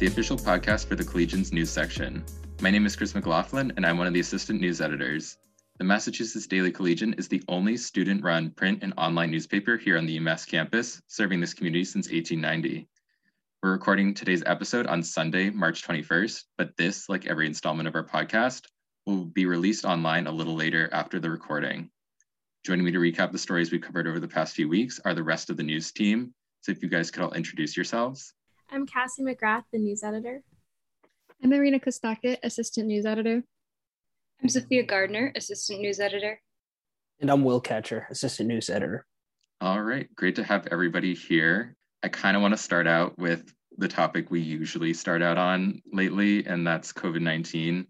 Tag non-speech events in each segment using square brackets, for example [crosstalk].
The official podcast for the Collegian's news section. My name is Chris McLaughlin, and I'm one of the assistant news editors. The Massachusetts Daily Collegian is the only student run print and online newspaper here on the UMass campus, serving this community since 1890. We're recording today's episode on Sunday, March 21st, but this, like every installment of our podcast, will be released online a little later after the recording. Joining me to recap the stories we've covered over the past few weeks are the rest of the news team. So if you guys could all introduce yourselves. I'm Cassie McGrath, the news editor. I'm Irina Kostakit, assistant news editor. I'm Sophia Gardner, assistant news editor. And I'm Will Katcher, assistant news editor. All right, great to have everybody here. I kind of want to start out with the topic we usually start out on lately, and that's COVID 19.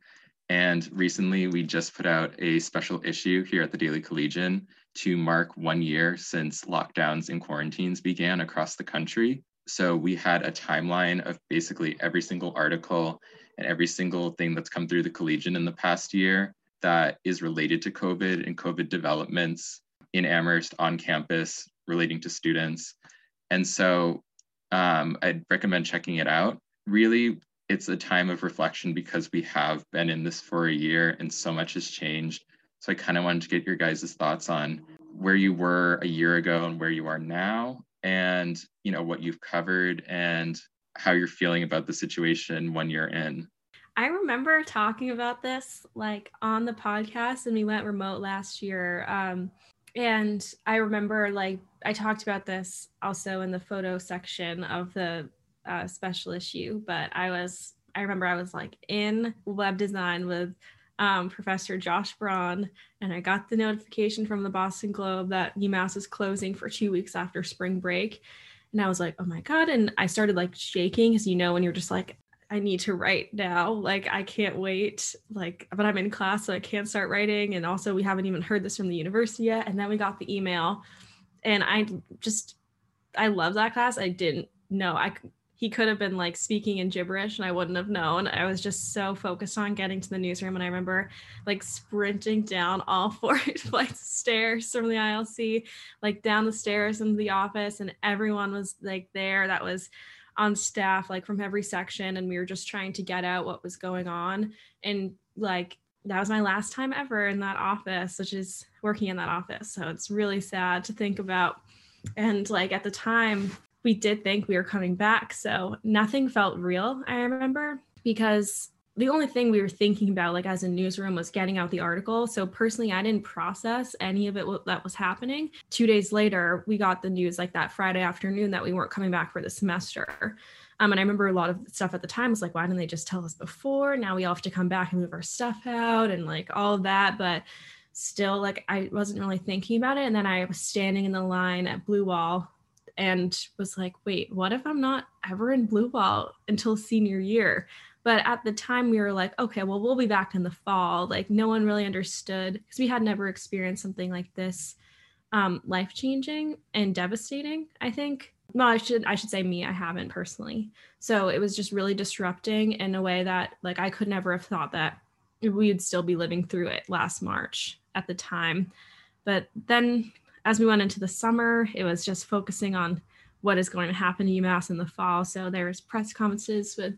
And recently, we just put out a special issue here at the Daily Collegian to mark one year since lockdowns and quarantines began across the country. So we had a timeline of basically every single article and every single thing that's come through the Collegian in the past year that is related to COVID and COVID developments in Amherst on campus relating to students. And so um, I'd recommend checking it out. Really, it's a time of reflection because we have been in this for a year and so much has changed. So I kind of wanted to get your guys' thoughts on where you were a year ago and where you are now and you know what you've covered and how you're feeling about the situation when you're in. I remember talking about this like on the podcast and we went remote last year. Um, and I remember like I talked about this also in the photo section of the uh, special issue, but I was I remember I was like in web design with um, Professor Josh Braun, and I got the notification from the Boston Globe that UMass is closing for two weeks after spring break. And I was like, oh my God. And I started like shaking, as you know, when you're just like, I need to write now. Like, I can't wait. Like, but I'm in class, so I can't start writing. And also, we haven't even heard this from the university yet. And then we got the email. And I just, I love that class. I didn't know. I he could have been like speaking in gibberish and I wouldn't have known. I was just so focused on getting to the newsroom. And I remember like sprinting down all [laughs] four flights of stairs from the ILC, like down the stairs into the office, and everyone was like there that was on staff, like from every section. And we were just trying to get out what was going on. And like that was my last time ever in that office, which is working in that office. So it's really sad to think about. And like at the time, we did think we were coming back. So nothing felt real, I remember, because the only thing we were thinking about, like as a newsroom, was getting out the article. So personally, I didn't process any of it that was happening. Two days later, we got the news like that Friday afternoon that we weren't coming back for the semester. Um, and I remember a lot of stuff at the time was like, why didn't they just tell us before? Now we all have to come back and move our stuff out and like all of that. But still, like, I wasn't really thinking about it. And then I was standing in the line at Blue Wall and was like, wait, what if I'm not ever in Blue Wall until senior year? But at the time, we were like, okay, well, we'll be back in the fall. Like, no one really understood because we had never experienced something like this um, life changing and devastating, I think. Well, I should I should say me, I haven't personally. So it was just really disrupting in a way that like I could never have thought that we would still be living through it last March at the time. But then as we went into the summer, it was just focusing on what is going to happen to UMass in the fall. So there was press conferences with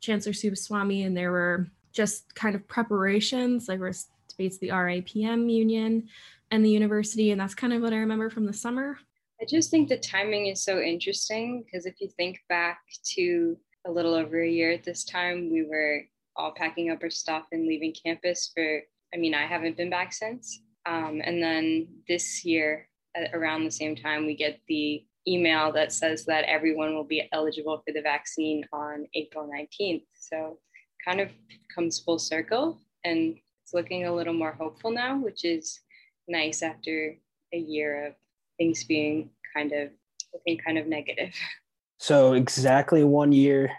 Chancellor Subbaswamy, and there were just kind of preparations. Like were debates the RAPM union and the university, and that's kind of what I remember from the summer. I just think the timing is so interesting because if you think back to a little over a year at this time, we were all packing up our stuff and leaving campus for, I mean, I haven't been back since. Um, and then this year, around the same time, we get the email that says that everyone will be eligible for the vaccine on April 19th. So kind of comes full circle and it's looking a little more hopeful now, which is nice after a year of things being kind of looking kind of negative. [laughs] So exactly one year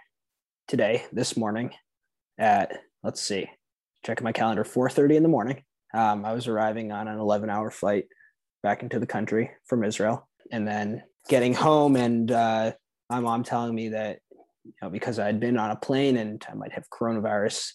today, this morning at let's see, checking my calendar, 4:30 in the morning. Um, I was arriving on an 11 hour flight back into the country from Israel and then getting home and uh, my mom telling me that, you know, because I had been on a plane and I might have coronavirus,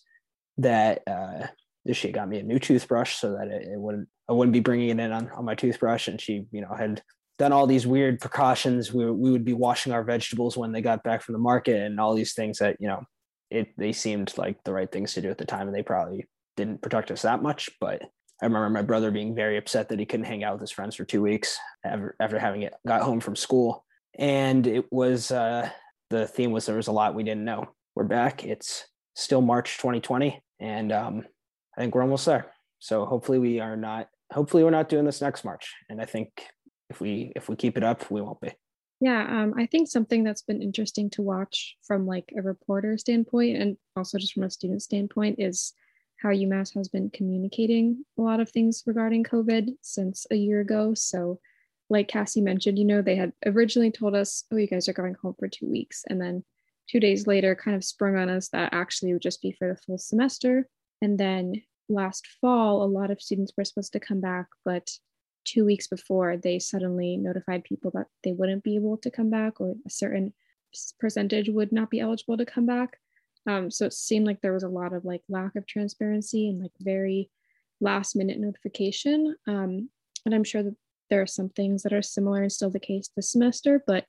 that uh, she got me a new toothbrush so that it, it, wouldn't, I wouldn't be bringing it in on, on my toothbrush. And she, you know, had done all these weird precautions. We, we would be washing our vegetables when they got back from the market and all these things that, you know, it they seemed like the right things to do at the time and they probably didn't protect us that much. But I remember my brother being very upset that he couldn't hang out with his friends for two weeks after, after having it got home from school. And it was uh, the theme was there was a lot we didn't know. We're back. It's still March 2020, and um, I think we're almost there. So hopefully we are not. Hopefully we're not doing this next March. And I think if we if we keep it up, we won't be. Yeah, um, I think something that's been interesting to watch from like a reporter standpoint and also just from a student standpoint is how UMass has been communicating a lot of things regarding COVID since a year ago. So, like Cassie mentioned, you know, they had originally told us, oh, you guys are going home for two weeks. And then two days later, kind of sprung on us that actually would just be for the full semester. And then last fall, a lot of students were supposed to come back, but two weeks before, they suddenly notified people that they wouldn't be able to come back or a certain percentage would not be eligible to come back. Um, so it seemed like there was a lot of like lack of transparency and like very last minute notification. Um, and I'm sure that there are some things that are similar and still the case this semester, but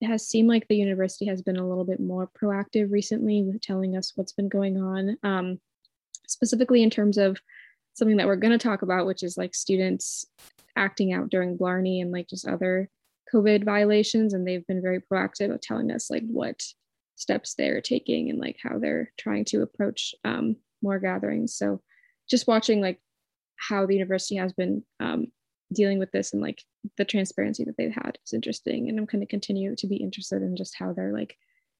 it has seemed like the university has been a little bit more proactive recently with telling us what's been going on, um, specifically in terms of something that we're going to talk about, which is like students acting out during Blarney and like just other COVID violations. And they've been very proactive of telling us like what steps they're taking and like how they're trying to approach um, more gatherings. So just watching like how the university has been um, dealing with this and like the transparency that they've had is interesting. And I'm going to continue to be interested in just how they're like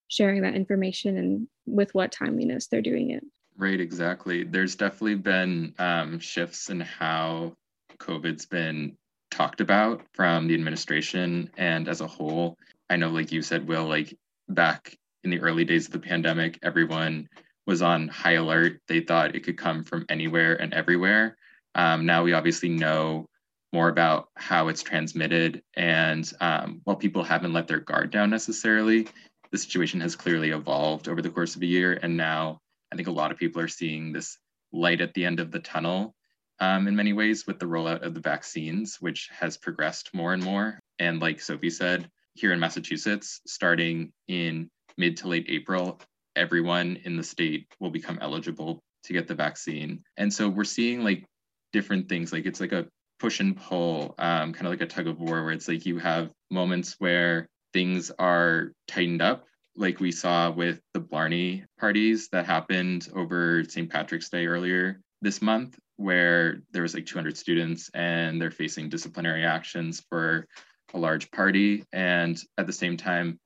sharing that information and with what timeliness they're doing it. Right, exactly. There's definitely been um, shifts in how COVID's been talked about from the administration and as a whole. I know, like you said, Will, like back in the early days of the pandemic, everyone was on high alert. They thought it could come from anywhere and everywhere. Um, now we obviously know more about how it's transmitted. And um, while people haven't let their guard down necessarily, the situation has clearly evolved over the course of a year. And now I think a lot of people are seeing this light at the end of the tunnel um, in many ways with the rollout of the vaccines, which has progressed more and more. And like Sophie said, here in Massachusetts, starting in mid to late April, everyone in the state will become eligible to get the vaccine. And so we're seeing like different things, like it's like a push and pull, um, kind of like a tug of war, where it's like you have moments where things are tightened up like we saw with the Blarney parties that happened over St. Patrick's Day earlier this month, where there was like 200 students and they're facing disciplinary actions for a large party. And at the same time,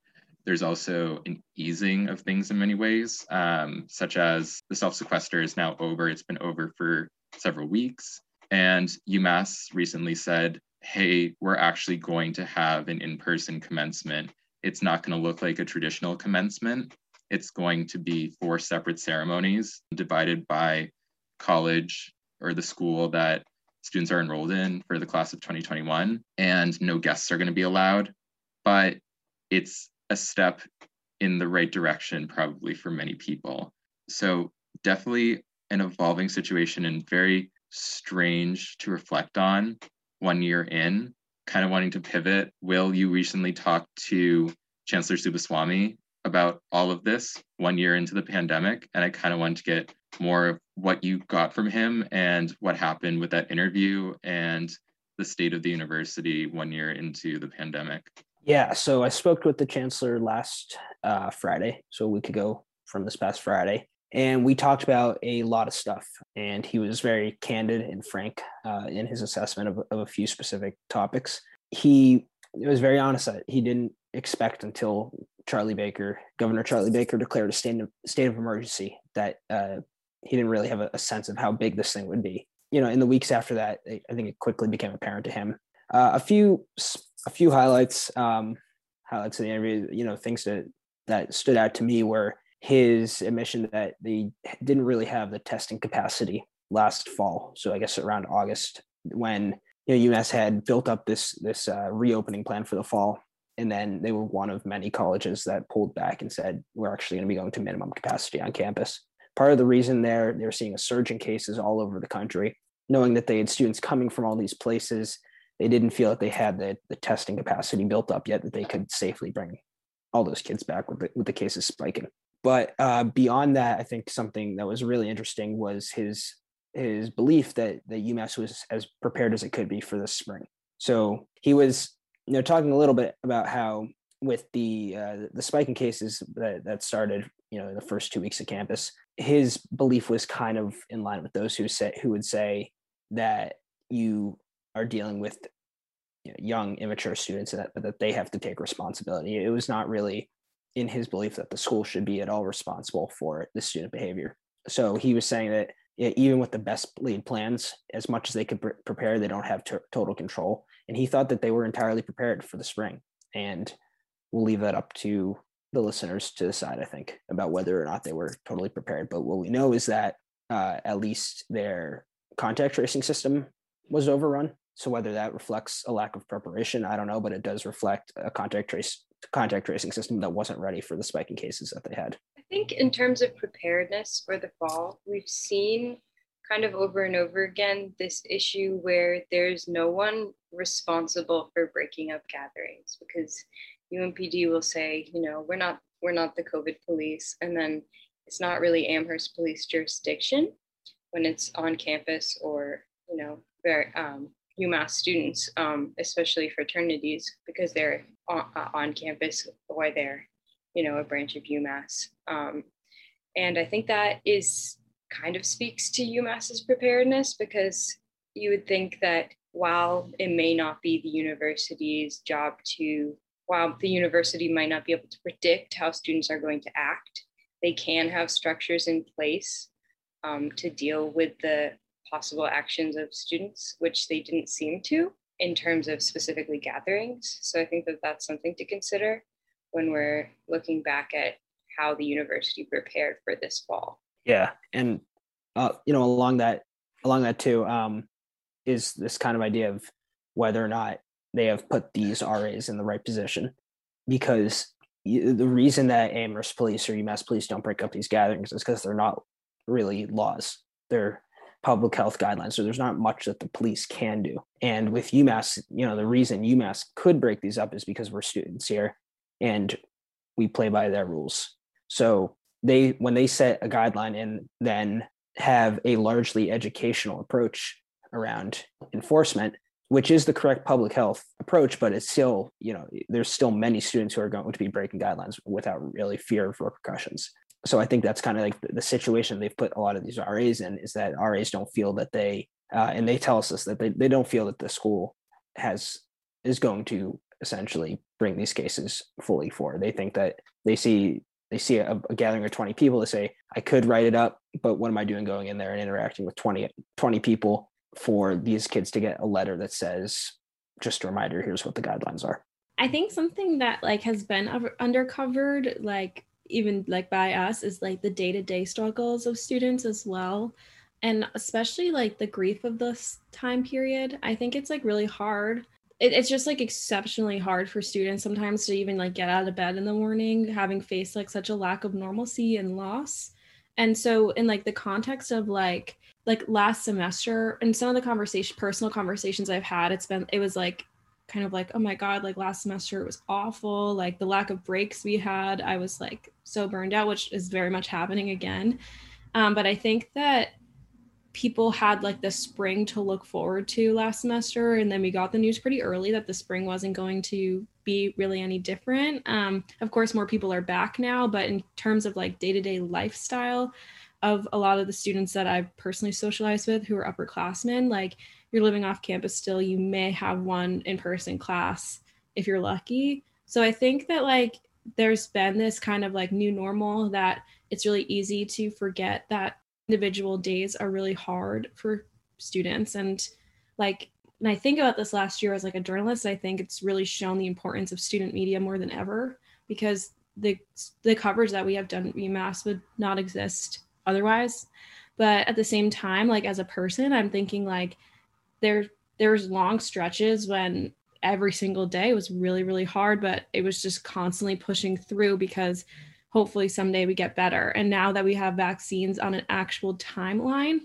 there's also an easing of things in many ways, um, such as the self sequester is now over. It's been over for several weeks. And UMass recently said, hey, we're actually going to have an in person commencement it's not going to look like a traditional commencement. It's going to be four separate ceremonies divided by college or the school that students are enrolled in for the class of 2021, and no guests are going to be allowed. But it's a step in the right direction, probably for many people. So, definitely an evolving situation and very strange to reflect on one year in kind of wanting to pivot, Will, you recently talked to Chancellor Subbaswamy about all of this one year into the pandemic. And I kind of wanted to get more of what you got from him and what happened with that interview and the state of the university one year into the pandemic. Yeah, so I spoke with the chancellor last uh, Friday, so a week ago from this past Friday, and we talked about a lot of stuff. And he was very candid and frank uh, in his assessment of, of a few specific topics. He was very honest that he didn't expect until Charlie Baker, Governor Charlie Baker, declared a state of, state of emergency that uh, he didn't really have a, a, sense of how big this thing would be. You know, in the weeks after that, I think it quickly became apparent to him. Uh, a few a few highlights um, highlights of the interview. You know, things that that stood out to me were his admission that they didn't really have the testing capacity last fall. So I guess around August when you know UMass had built up this this uh, reopening plan for the fall, and then they were one of many colleges that pulled back and said we're actually going to be going to minimum capacity on campus. Part of the reason they're they're seeing a surge in cases all over the country, knowing that they had students coming from all these places, they didn't feel that they had the, the testing capacity built up yet that they could safely bring all those kids back with the, with the cases spiking. But uh, beyond that, I think something that was really interesting was his his belief that that UMass was as prepared as it could be for this spring. So he was, you know, talking a little bit about how with the uh, the spike in cases that that started, you know, in the first two weeks of campus, his belief was kind of in line with those who say who would say that you are dealing with you know, young immature students that, that they have to take responsibility. It was not really in his belief that the school should be at all responsible for the student behavior. So he was saying that even with the best laid plans, as much as they could pre- prepare, they don't have total control. And he thought that they were entirely prepared for the spring. And we'll leave that up to the listeners to decide, I think, about whether or not they were totally prepared. But what we know is that uh, at least their contact tracing system was overrun. So whether that reflects a lack of preparation, I don't know, but it does reflect a contact trace contact tracing system that wasn't ready for the spiking cases that they had. I think in terms of preparedness for the fall, we've seen kind of over and over again this issue where there's no one responsible for breaking up gatherings because UMPD will say, you know, we're not we're not the COVID police, and then it's not really Amherst police jurisdiction when it's on campus or you know very um, UMass students, um, especially fraternities, because they're on, uh, on campus or they're, you know, a branch of UMass. Um, and I think that is kind of speaks to UMass's preparedness because you would think that while it may not be the university's job to, while the university might not be able to predict how students are going to act, they can have structures in place um, to deal with the possible actions of students, which they didn't seem to in terms of specifically gatherings. So I think that that's something to consider when we're looking back at how the university prepared for this fall. Yeah, and uh, you know, along that, along that too, um, is this kind of idea of whether or not they have put these RAs in the right position, because the reason that Amherst Police or UMass Police don't break up these gatherings is because they're not really laws; they're public health guidelines. So there's not much that the police can do. And with UMass, you know, the reason UMass could break these up is because we're students here and we play by their rules. So they when they set a guideline and then have a largely educational approach around enforcement, which is the correct public health approach, but it's still, you know, there's still many students who are going to be breaking guidelines without really fear of repercussions so I think that's kind of like the, the, situation they've put a lot of these RAs in is that RAs don't feel that they uh, and they tell us this that they, they don't feel that the school has is going to essentially bring these cases fully forward. They think that they see they see a, a, gathering of 20 people to say i could write it up but what am i doing going in there and interacting with 20 20 people for these kids to get a letter that says just a reminder here's what the guidelines are i think something that like has been undercovered like even like by us is like the day-to-day struggles of students as well. And especially like the grief of this time period i think it's like really hard. It, it's just like exceptionally hard for students sometimes to even like get out of bed in the morning having faced like such a lack of normalcy and loss. And so in like the context of like like last semester and some of the conversation personal conversations i've had it's been it was like kind of like, oh my God, like last semester it was awful. Like the lack of breaks we had, I was like so burned out, which is very much happening again. Um, but I think that people had like the spring to look forward to last semester. And then we got the news pretty early that the spring wasn't going to be really any different. Um, of course, more people are back now, but in terms of like day to day lifestyle, of a lot of the students that I've personally socialized with who are upperclassmen, like you're living off campus still, you may have one in person class if you're lucky. So I think that like there's been this kind of like new normal that it's really easy to forget that individual days are really hard for students and like and I think about this last year as like a journalist, I think it's really shown the importance of student media more than ever because the the coverage that we have done at UMass would not exist otherwise. But at the same time, like as a person, I'm thinking like there there's long stretches when every single day was really really hard but it was just constantly pushing through because hopefully someday we get better and now that we have vaccines on an actual timeline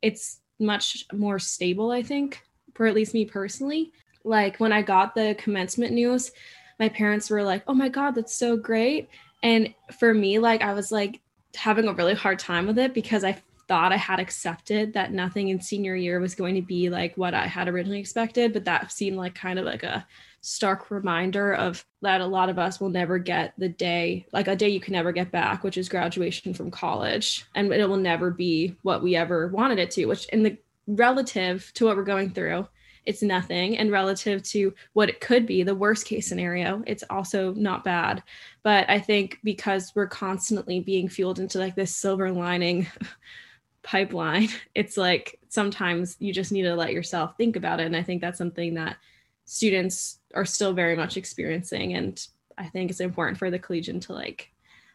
it's much more stable i think for at least me personally like when I got the commencement news, my parents were like, "Oh my god, that's so great." And for me, like I was like having a really hard time with it because I thought I had accepted that nothing in senior year was going to be like what I had originally expected, but that seemed like kind of like a stark reminder of that a lot of us will never get the day like a day you can never get back which is graduation from college and it will never be what we ever wanted it to which in the relative to what we're going through it's nothing. And relative to what it could be the worst case scenario it's also not bad. But i think because we're constantly being fueled into like this silver lining [laughs] pipeline it's like sometimes you just need to let yourself think about it. And i think that's something that students are still very much experiencing. And i think it's important for the collegian to like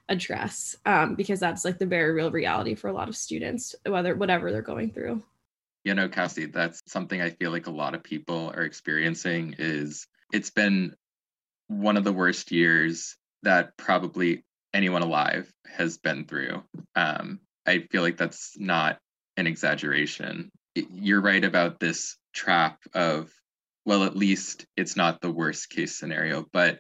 address um, because that's like the very real reality for a lot of students whether whatever they're going through you know cassie that's something i feel like a lot of people are experiencing is it's been one of the worst years that probably anyone alive has been through um, i feel like that's not an exaggeration you're right about this trap of well, at least it's not the worst case scenario, but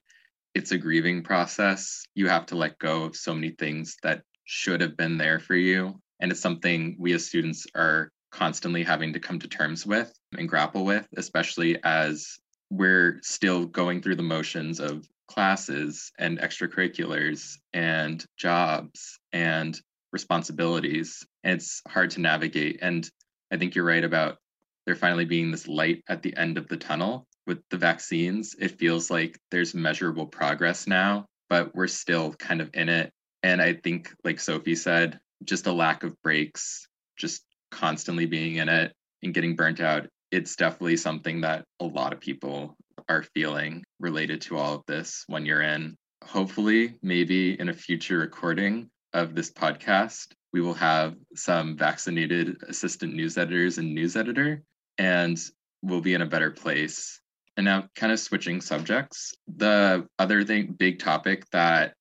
it's a grieving process. You have to let go of so many things that should have been there for you. And it's something we as students are constantly having to come to terms with and grapple with, especially as we're still going through the motions of classes and extracurriculars and jobs and responsibilities. And it's hard to navigate. And I think you're right about there finally being this light at the end of the tunnel with the vaccines. It feels like there's measurable progress now, but we're still kind of in it. And I think, like Sophie said, just a lack of breaks, just constantly being in it and getting burnt out. It's definitely something that a lot of people are feeling related to all of this when you're in. Hopefully, maybe in a future recording of this podcast, we will have some vaccinated assistant news editors and news editor and we'll be in a better place. And now, kind of switching subjects, the other thing, big topic that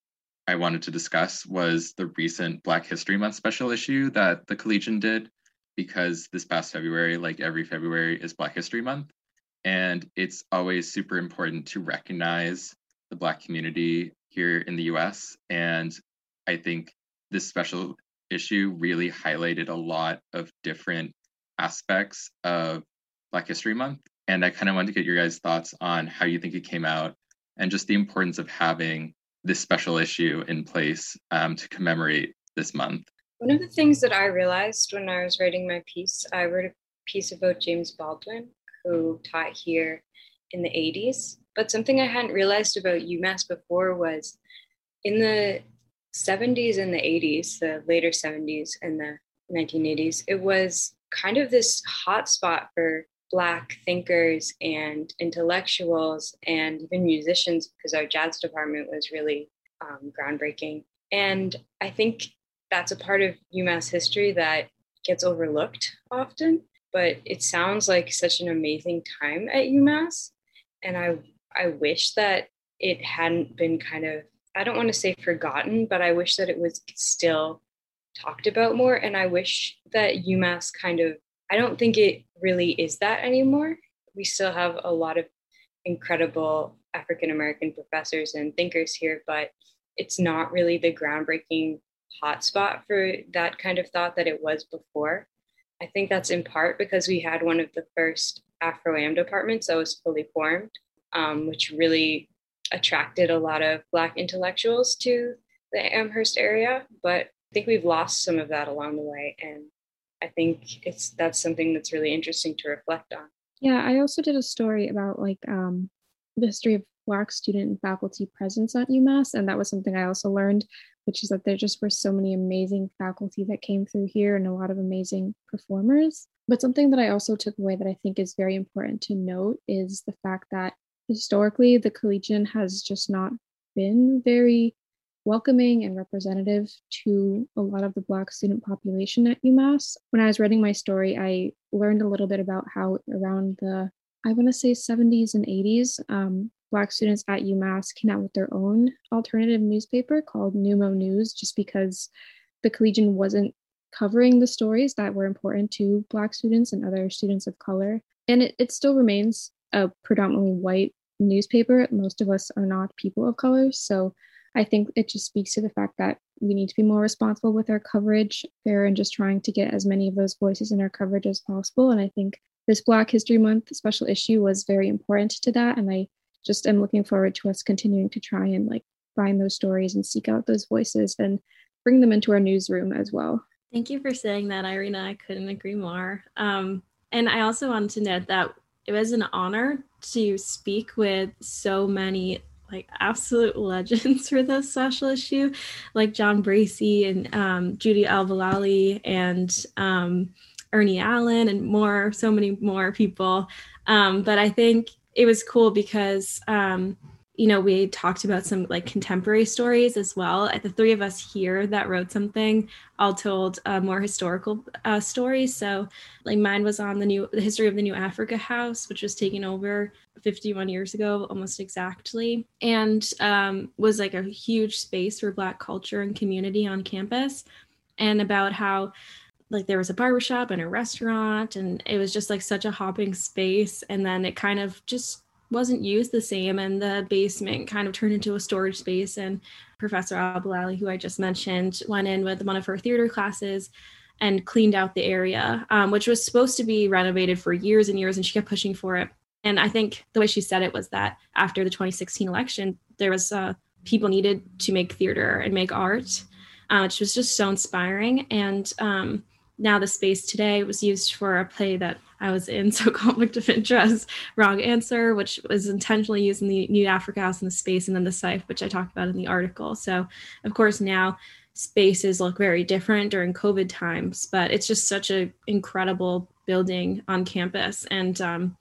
I wanted to discuss was the recent Black History Month special issue that the Collegian did, because this past February, like every February, is Black History Month. And it's always super important to recognize the Black community here in the US. And I think this special issue really highlighted a lot of different aspects of Black History Month. And I kind of wanted to get your guys' thoughts on how you think it came out and just the importance of having this special issue in place um, to commemorate this month. One of the things that I realized when I was writing my piece, I wrote a piece about James Baldwin, who taught here in the 80s. But something I hadn't realized about UMass before was in the 70s and the 80s, the later 70s and the 1980s, it was kind of this hot spot for Black thinkers and intellectuals and even musicians, because our jazz department was really um, groundbreaking. And I think that's a part of UMass history that gets overlooked often, but it sounds like such an amazing time at UMass. And I, I wish that it hadn't been kind of, I don't want to say forgotten, but I wish that it was still talked about more. And I wish that UMass kind of, I don't think it really is that anymore. We still have a lot of incredible African American professors and thinkers here, but it's not really the groundbreaking hotspot for that kind of thought that it was before. I think that's in part because we had one of the first Afro Am departments that was fully formed, um, which really attracted a lot of Black intellectuals to the Amherst area. But I think we've lost some of that along the way. And I think it's that's something that's really interesting to reflect on. Yeah, I also did a story about like um, the history of Black student and faculty presence at UMass, and that was something I also learned, which is that there just were so many amazing faculty that came through here and a lot of amazing performers. But something that I also took away that I think is very important to note is the fact that historically the Collegian has just not been very welcoming and representative to a lot of the Black student population at UMass. When I was writing my story, I learned a little bit about how around the, I want to say 70s and 80s, um, Black students at UMass came out with their own alternative newspaper called Nummo News, just because the Collegian wasn't covering the stories that were important to Black students and other students of color. And it, it still remains a predominantly white newspaper. Most of us are not people of color. So I think it just speaks to the fact that we need to be more responsible with our coverage there and just trying to get as many of those voices in our coverage as possible. And I think this Black History Month special issue was very important to that. And I just am looking forward to us continuing to try and like find those stories and seek out those voices and bring them into our newsroom as well. Thank you for saying that, Irina. I couldn't agree more. Um, and I also wanted to note that it was an honor to speak with so many like absolute [laughs] legends for this special issue, like John Bracey and um, Judyie Al-Bilali and um, Ernie Allen and more, so many more people. Um, but I think it was cool because um, you know, we talked about some like contemporary stories as well. The three of us here that wrote something all told more historical uh, stories. So, like mine was on the new the history of the New Africa House, which was taken over 51 years ago, almost exactly, and um, was like a huge space for Black culture and community on campus, and about how like there was a barbershop and a restaurant and it was just like such a hopping space and then it kind of just wasn't used the same and the basement kind of turned into a storage space and professor al who i just mentioned went in with one of her theater classes and cleaned out the area um, which was supposed to be renovated for years and years and she kept pushing for it. And i think the way she said it was that after the 2016 election there was uh, people needed to make theater and make art uh, which was just so inspiring. And um, now the space today was used for a play that I was in, [laughs] so conflict of interest, wrong answer, which was intentionally used in the New Africa House in the space, and then the SIFE, which I talked about in the article. So, of course, now spaces look very different during COVID times, but it's just such an incredible building on campus. And um,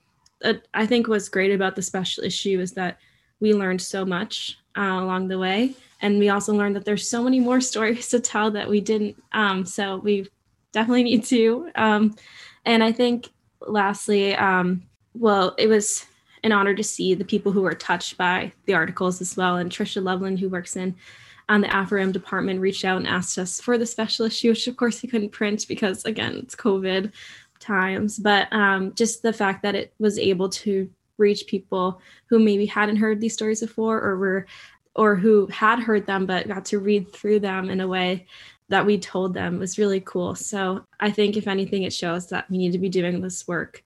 I think what's great about the special issue is that we learned so much uh, along the way. And we also learned that there's so many more [laughs] stories to tell that we didn't. Um, so we definitely need to. Um, and I think, lastly, um, well, it was an honor to see the people who were touched by the articles as well. And Trisha Loveland, who works in on the Afro Am department, reached out and asked us for the special issue, which of course he couldn't print because again, it's COVID times. But um, just the fact that it was able to reach people who maybe hadn't heard these stories before or were or who had heard them but got to read through them in a way that we told them was really cool. So I think if anything, it shows that we need to be doing this work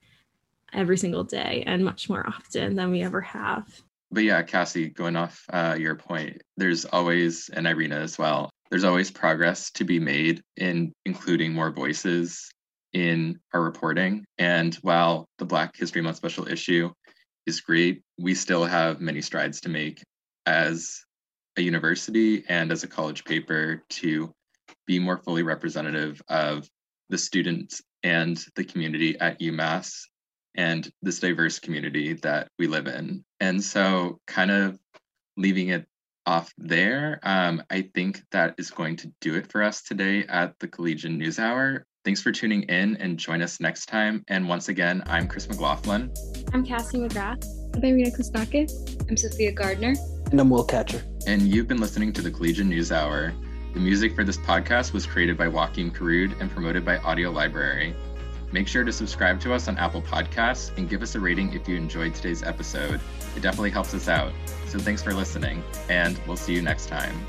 every single day and much more often than we ever have. But yeah, Cassie, going off uh, your point, there's always, and Irina as well, there's always progress to be made in including more voices in our reporting. And while the Black History Month special issue is great, we still have many strides to make as a university and as a college paper to be more fully representative of the students and the community at UMass and this diverse community that we live in. And so, kind of leaving it off there, um, I think that is going to do it for us today at the Collegian News Hour. Thanks for tuning in and join us next time. And once again, I'm Chris McLaughlin. I'm Cassie McGrath. I'm Irina Kostake. I'm Sophia Gardner. And I'm Will Katcher. And you've been listening to the Collegian News Hour. The music for this podcast was created by Joaquin Carud and promoted by Audio Library. Make sure to subscribe to us on Apple Podcasts and give us a rating if you enjoyed today's episode. It definitely helps us out. So thanks for listening, and we'll see you next time.